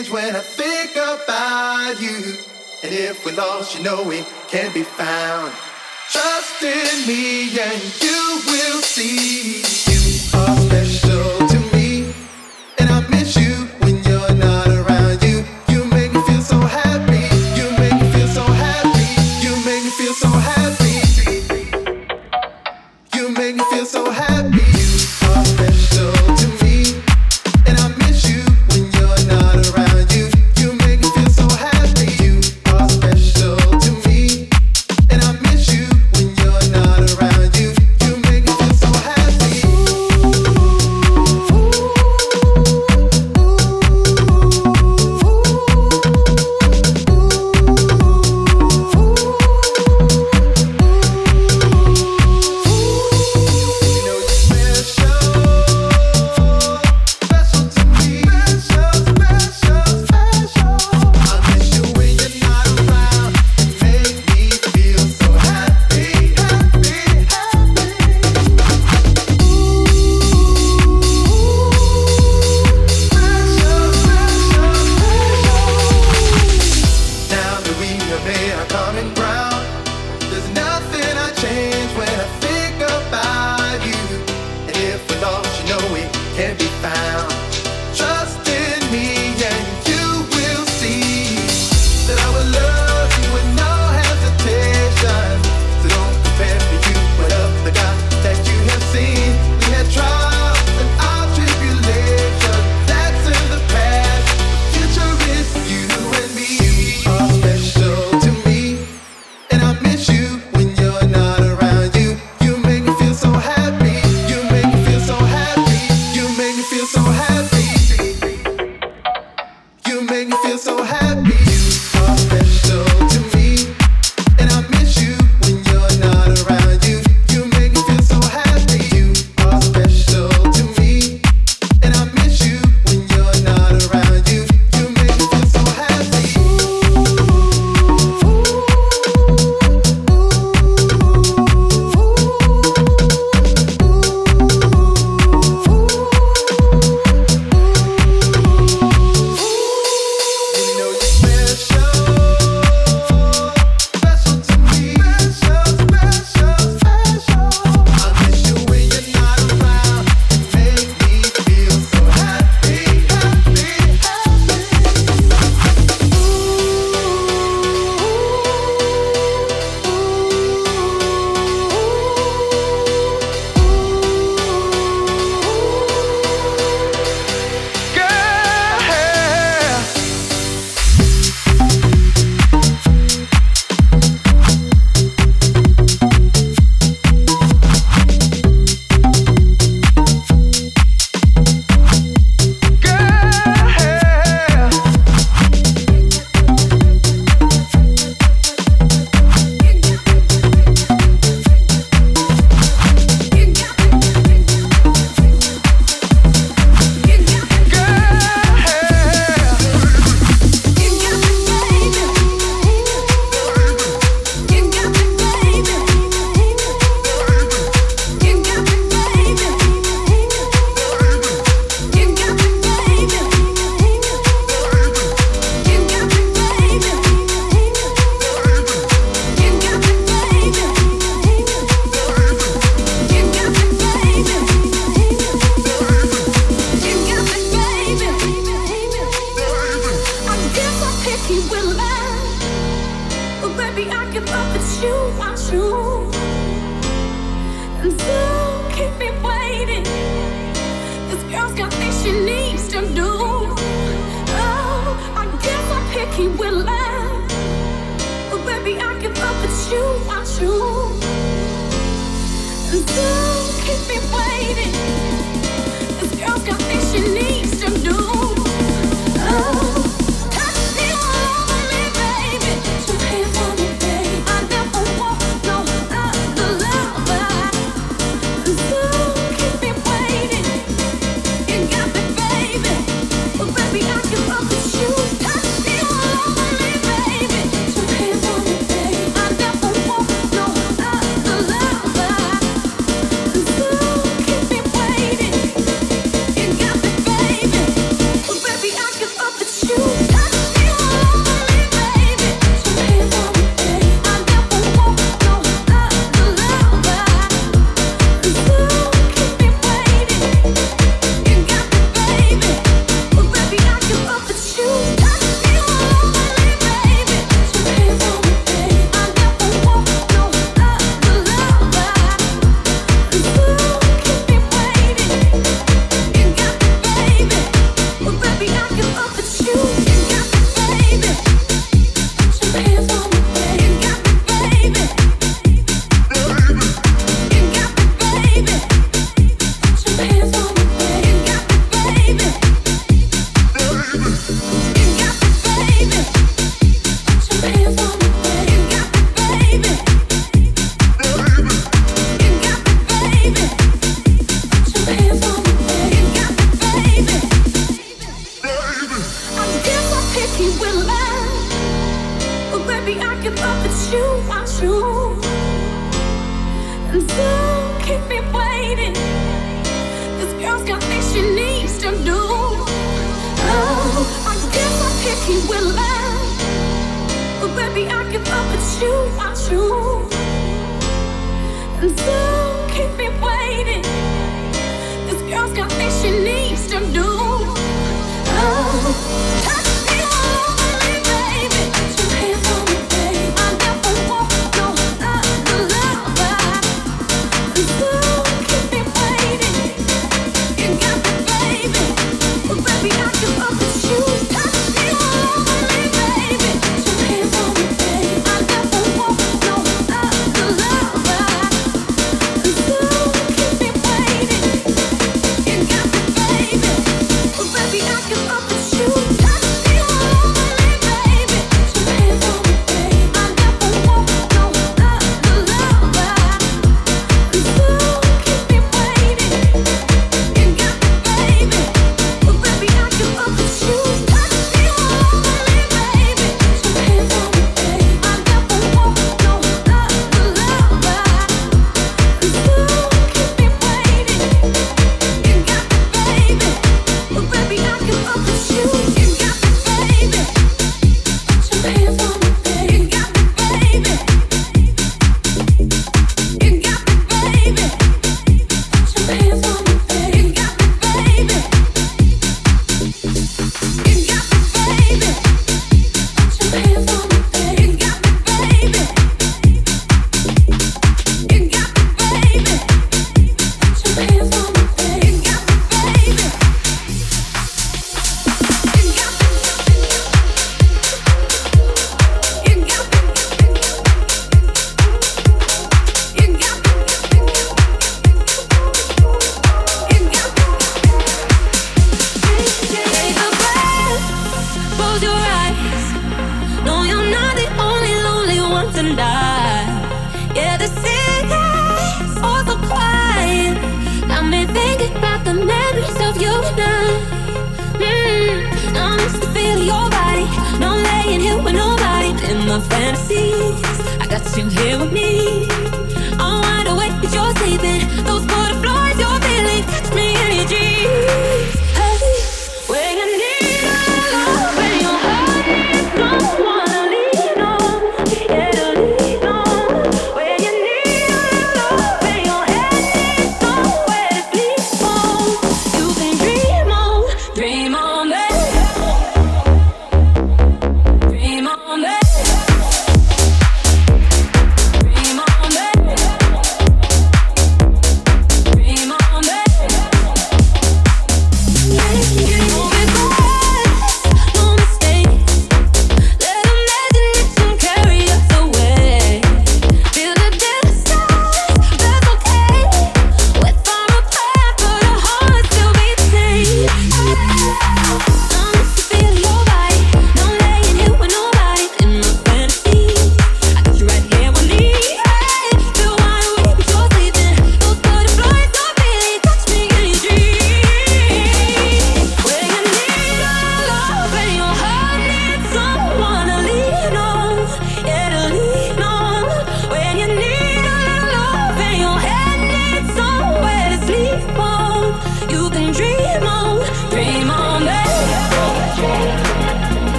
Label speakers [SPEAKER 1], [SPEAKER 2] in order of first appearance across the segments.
[SPEAKER 1] change when I think about you. And if we're lost, you know we can be found. Trust in me and you will see.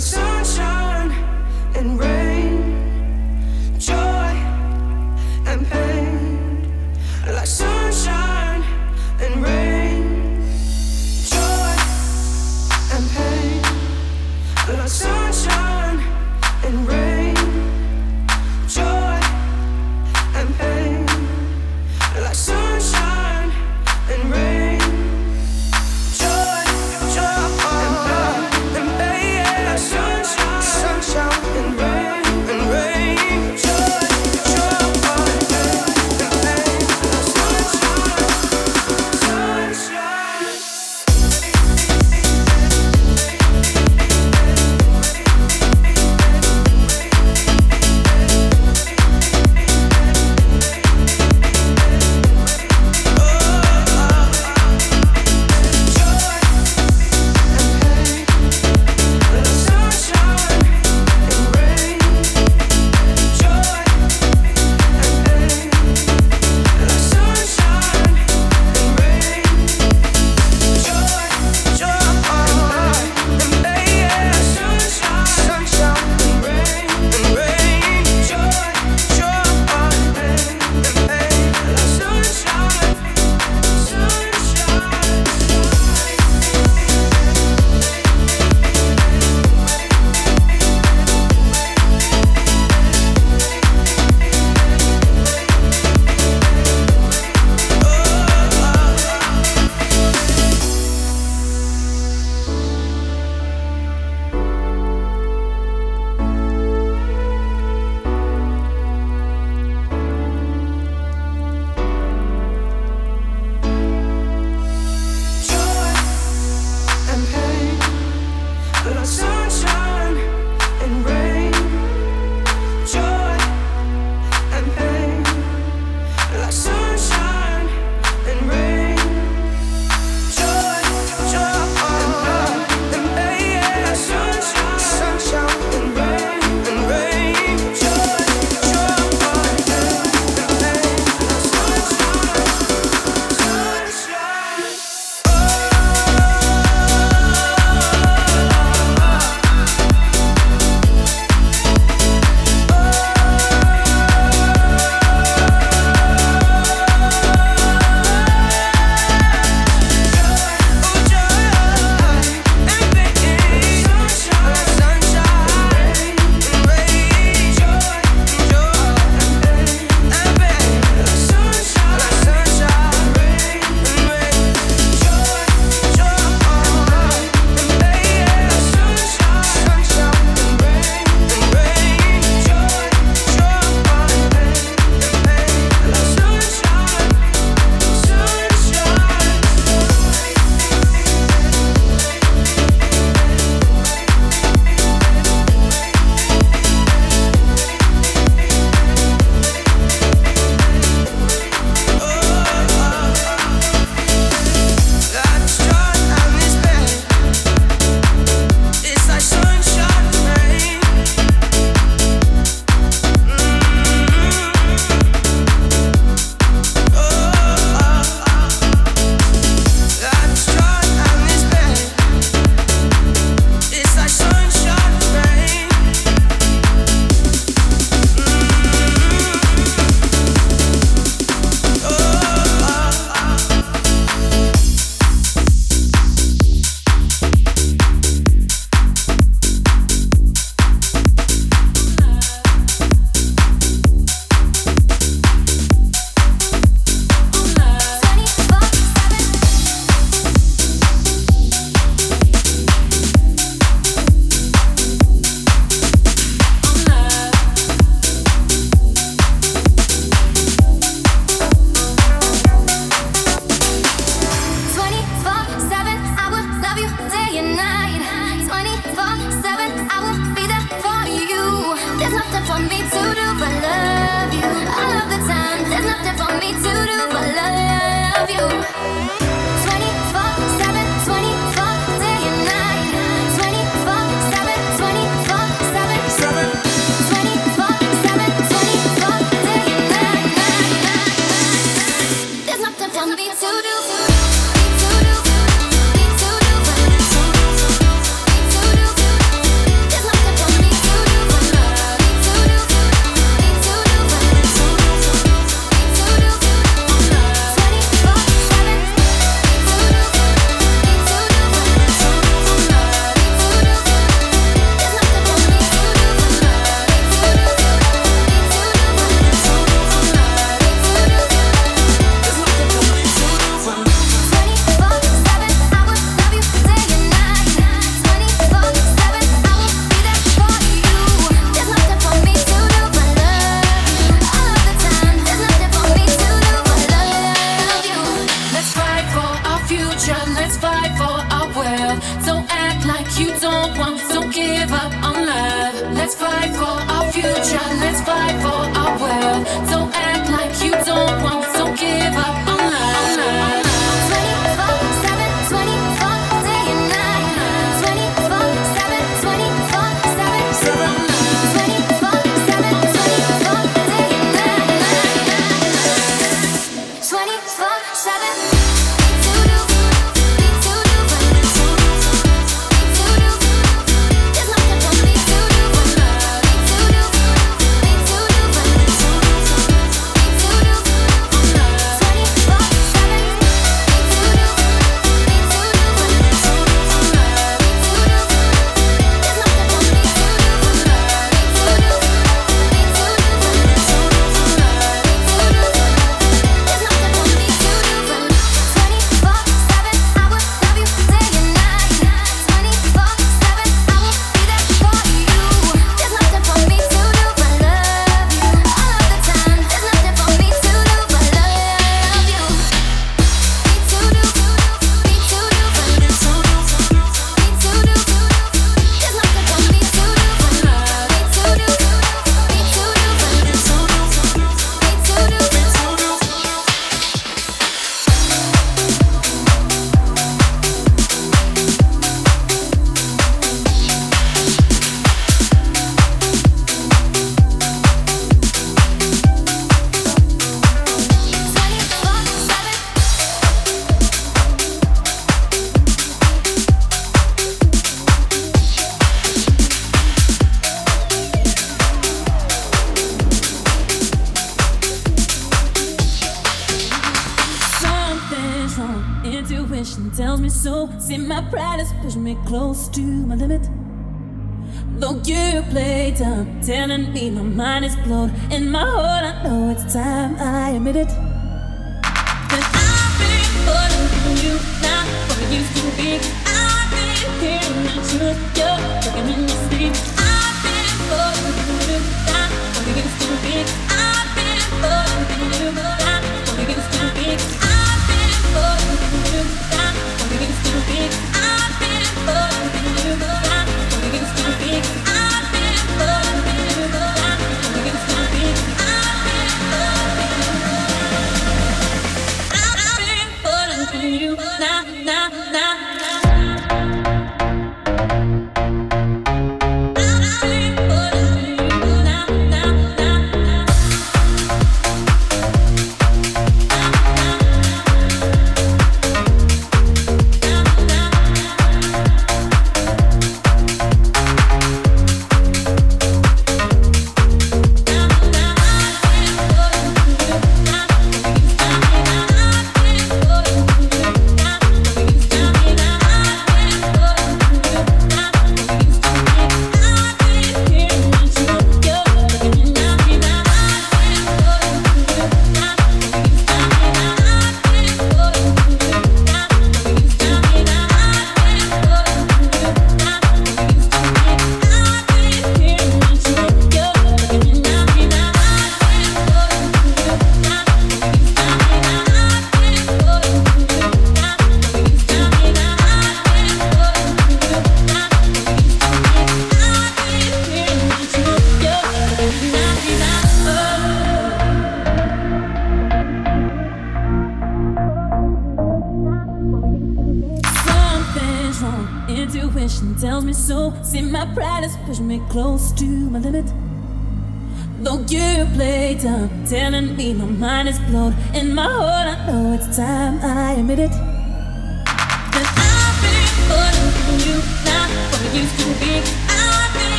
[SPEAKER 1] so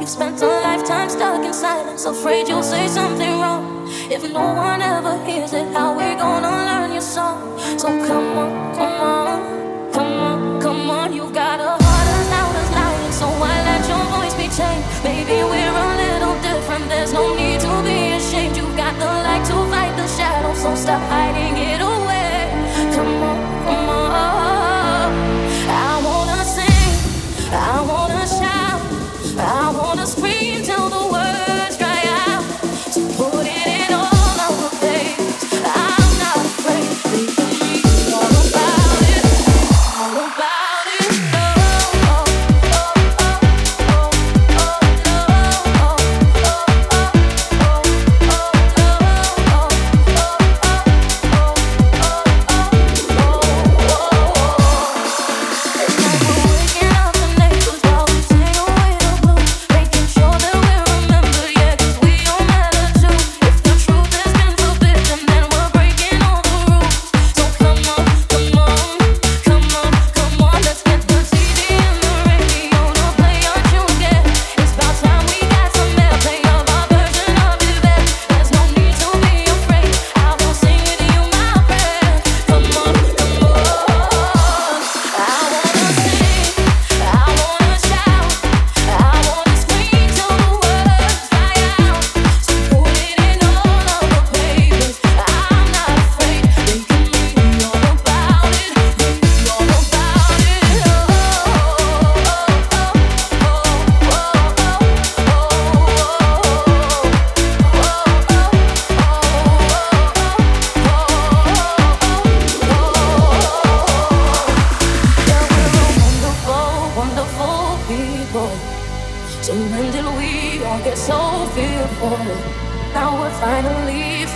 [SPEAKER 2] You've spent a lifetime stuck in silence, afraid you'll say something wrong. If no one ever hears it, how we gonna learn your song? So come on, come on, come on, come on. You've got a heart as loud as lion, so why let your voice be chained? Maybe we're a little different. There's no need to be ashamed. You've got the light to fight the shadows, so stop hiding it away.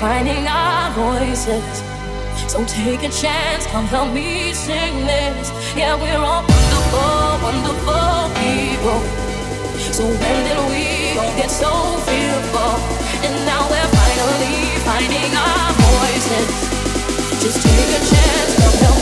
[SPEAKER 2] Finding our voices. So take a chance, come help me sing this. Yeah, we're all wonderful, wonderful people. So when did we all get so fearful? And now we're finally finding our voices. Just take a chance, come help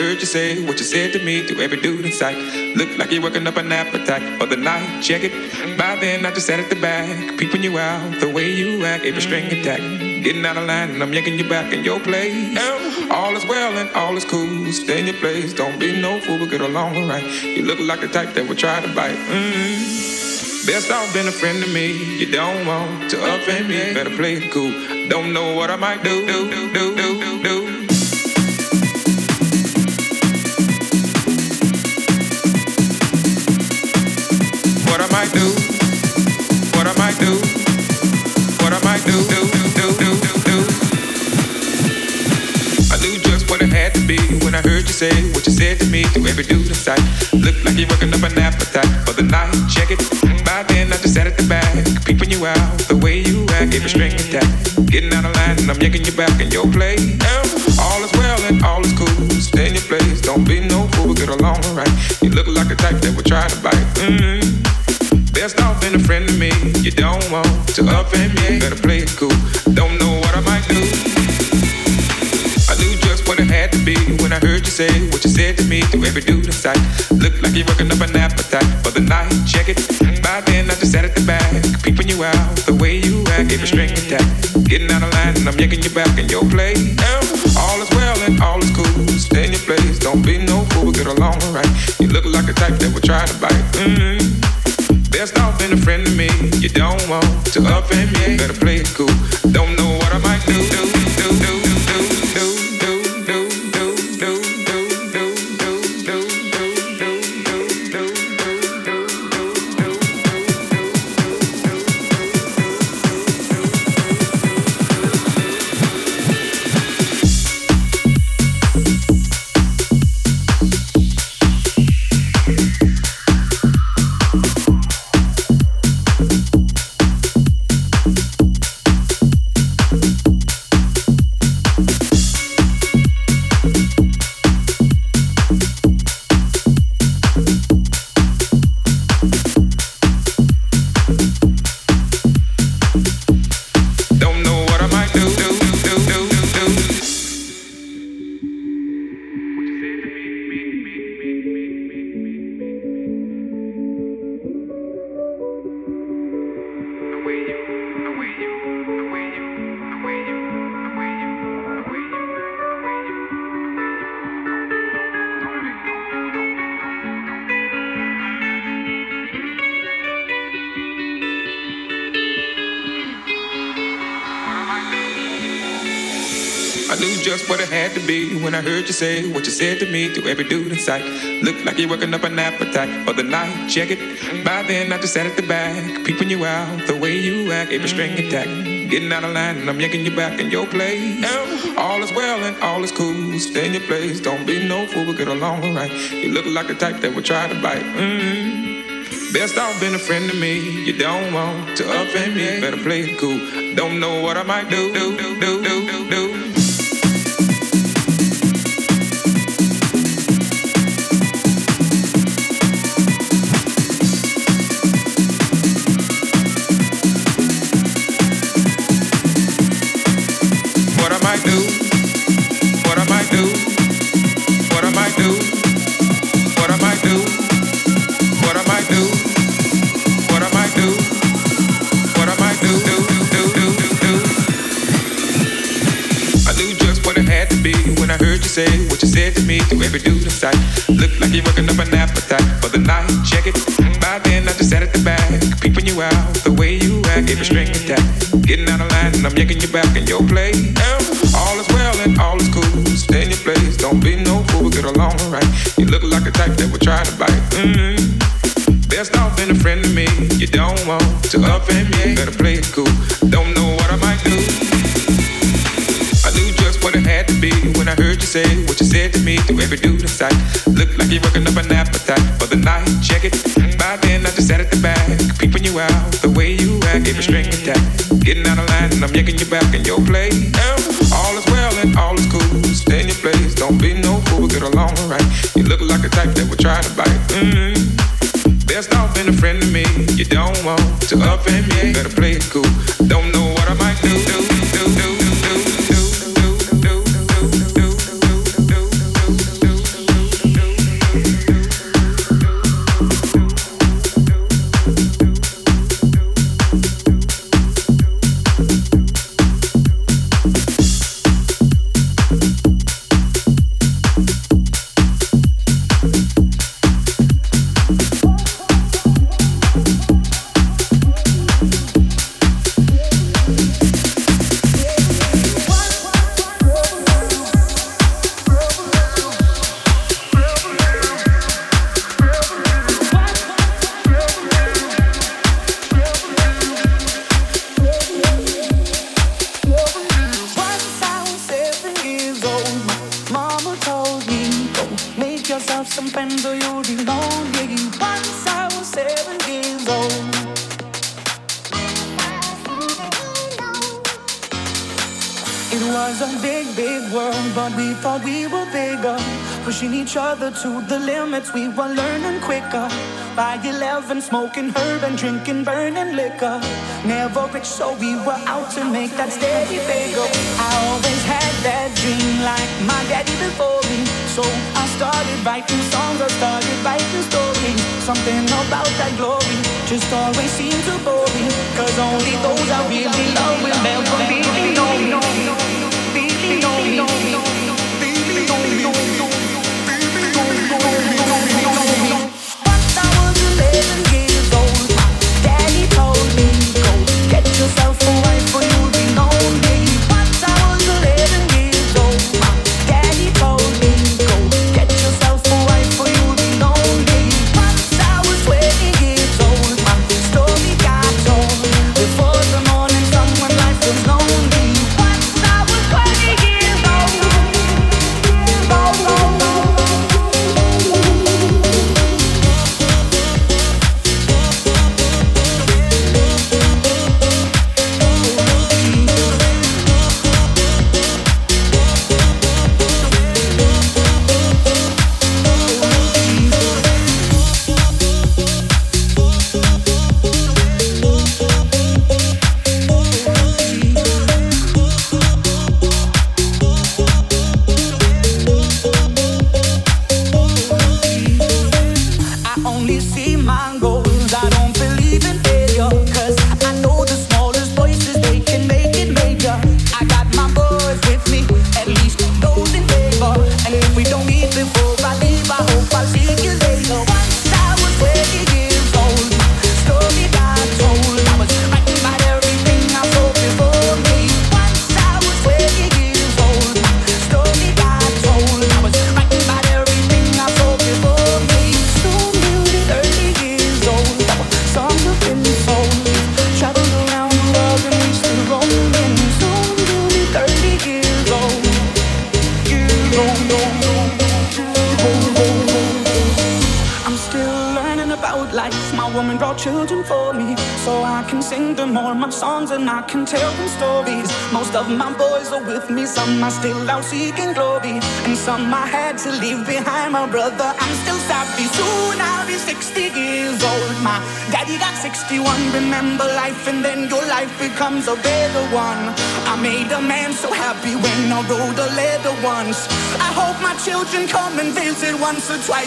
[SPEAKER 3] heard you say what you said to me to every dude in sight. Looked like you're working up an appetite for the night. Check it. By then, I just sat at the back, peeping you out. The way you act, every string attack. Getting out of line, and I'm yanking you back in your place. All is well and all is cool. Stay in your place. Don't be no fool, but get along alright. You look like the type that would try to bite. Mm. Best off been a friend to me. You don't want to offend me. Better play it cool. Don't know what I might do. Do do do do do. Try to be When I heard you say what you said to me, do every do the side like you waking up an apatact But then I check it. By then I just sat at the back peeping you out the way you back, every string intact Gettin' out of line I'm making you back in your place. All is well and all is cool. Stay in your place. Don't be no before get along, alright. You look like the type that we're to bite. Mm. Best off been a friend of me. You don't want to offend me. Better play it cool. Don't know what I might do. I knew just what it had to be when I heard you say what you said to me to every dude in sight. Looked like you're working up an appetite for the night. Check it. By then I just sat at the back, peeping you out. The way you act, every string attack. Getting out of line and I'm yanking you back in your place. All is well and all is cool. Stay in your place. Don't be no fool. Get along alright. You look like a type that would try to bite. Mm. Off been a friend to me. You don't want to offend me. Better play just what it had to be when I heard you say what you said to me to every dude in sight. Looked like you're working up an appetite for the night. Check it. By then I just sat at the back, peeping you out. The way you act, every string attack. Getting out of line and I'm yanking you back in your place. All is well and all is cool. Stay in your place. Don't be no fool. We'll get along alright. You look like the type that would try to bite. Mm. Best off been a friend to me. You don't want to offend me. Better play it cool. Don't know what I might do. Do do do do to every dude in sight. Looked like you're working up an appetite for the night. Check it. By then I just sat at the back, peeping you out. The way you act, every string attack. Getting out of line and I'm yanking you back in your place. Sight. Looked like you're working up an appetite for the night. Check it. By then I just sat at the back, peeping you out the way you act, gave a string attack. Getting out of line and I'm yanking you back in your place. All is well and all is cool. Stay in your place, don't be no fool. Get along alright. You look like a type that would try to bite. Mm-hmm. Best off been a friend to me. You don't want to offend me. Better play it cool. Don't know
[SPEAKER 4] and drinking burning liquor. Never rich, so we were out to make that steady bagel. I always had that dream like my daddy before me. So I started writing songs, I started writing stories. Something about that glory just always seemed to bore me. Cause only those I really love will never be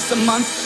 [SPEAKER 4] twice a month.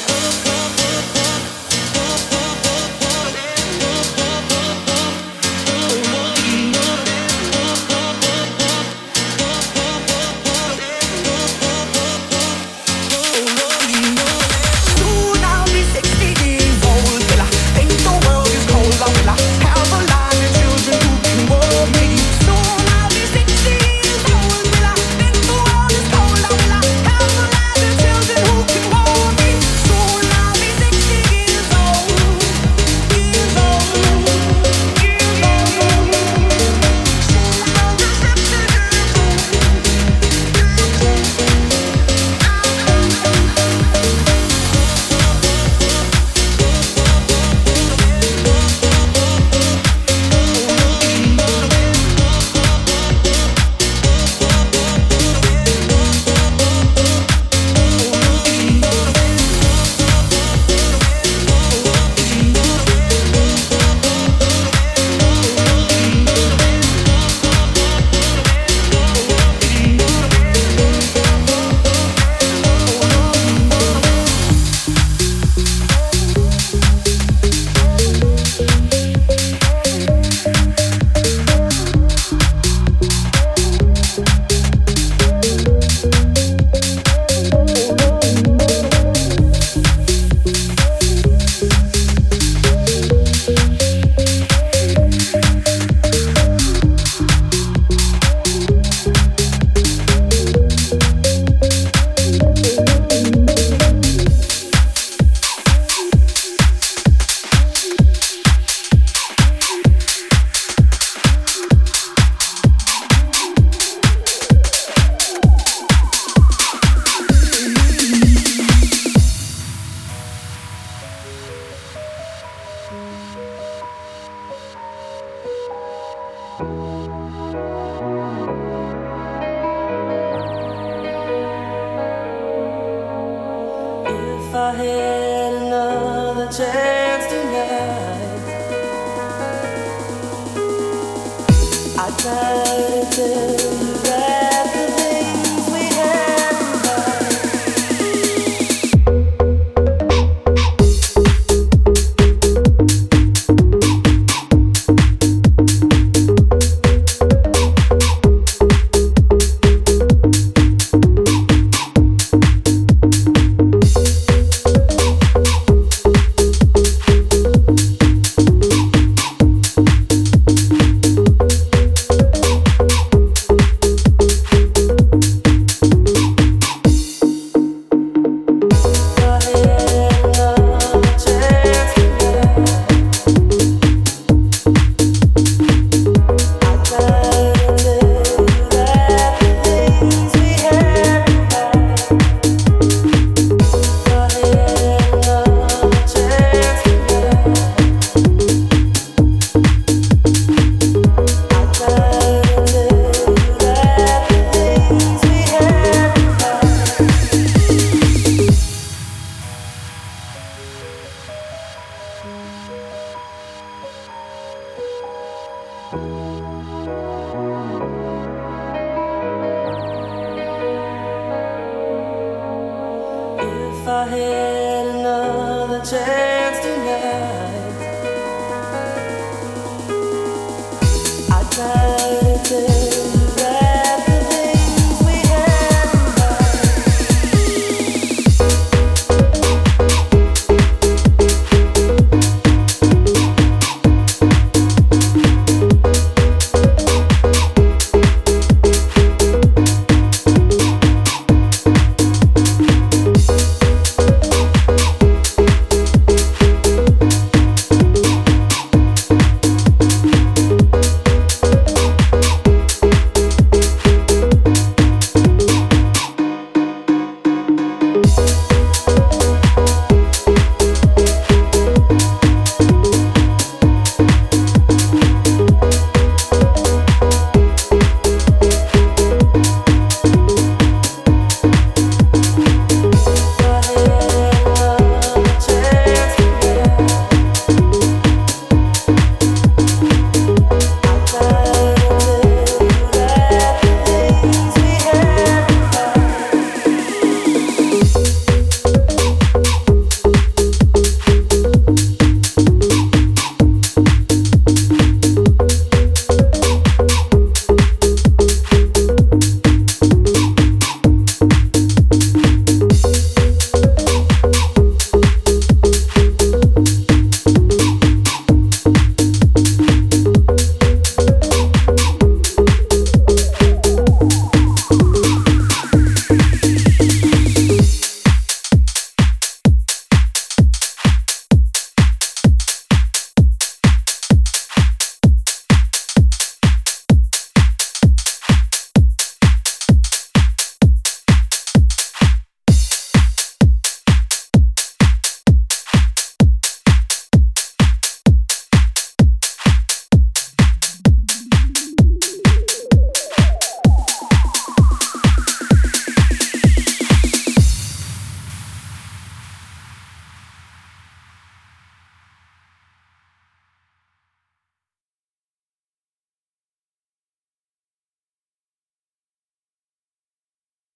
[SPEAKER 2] If I had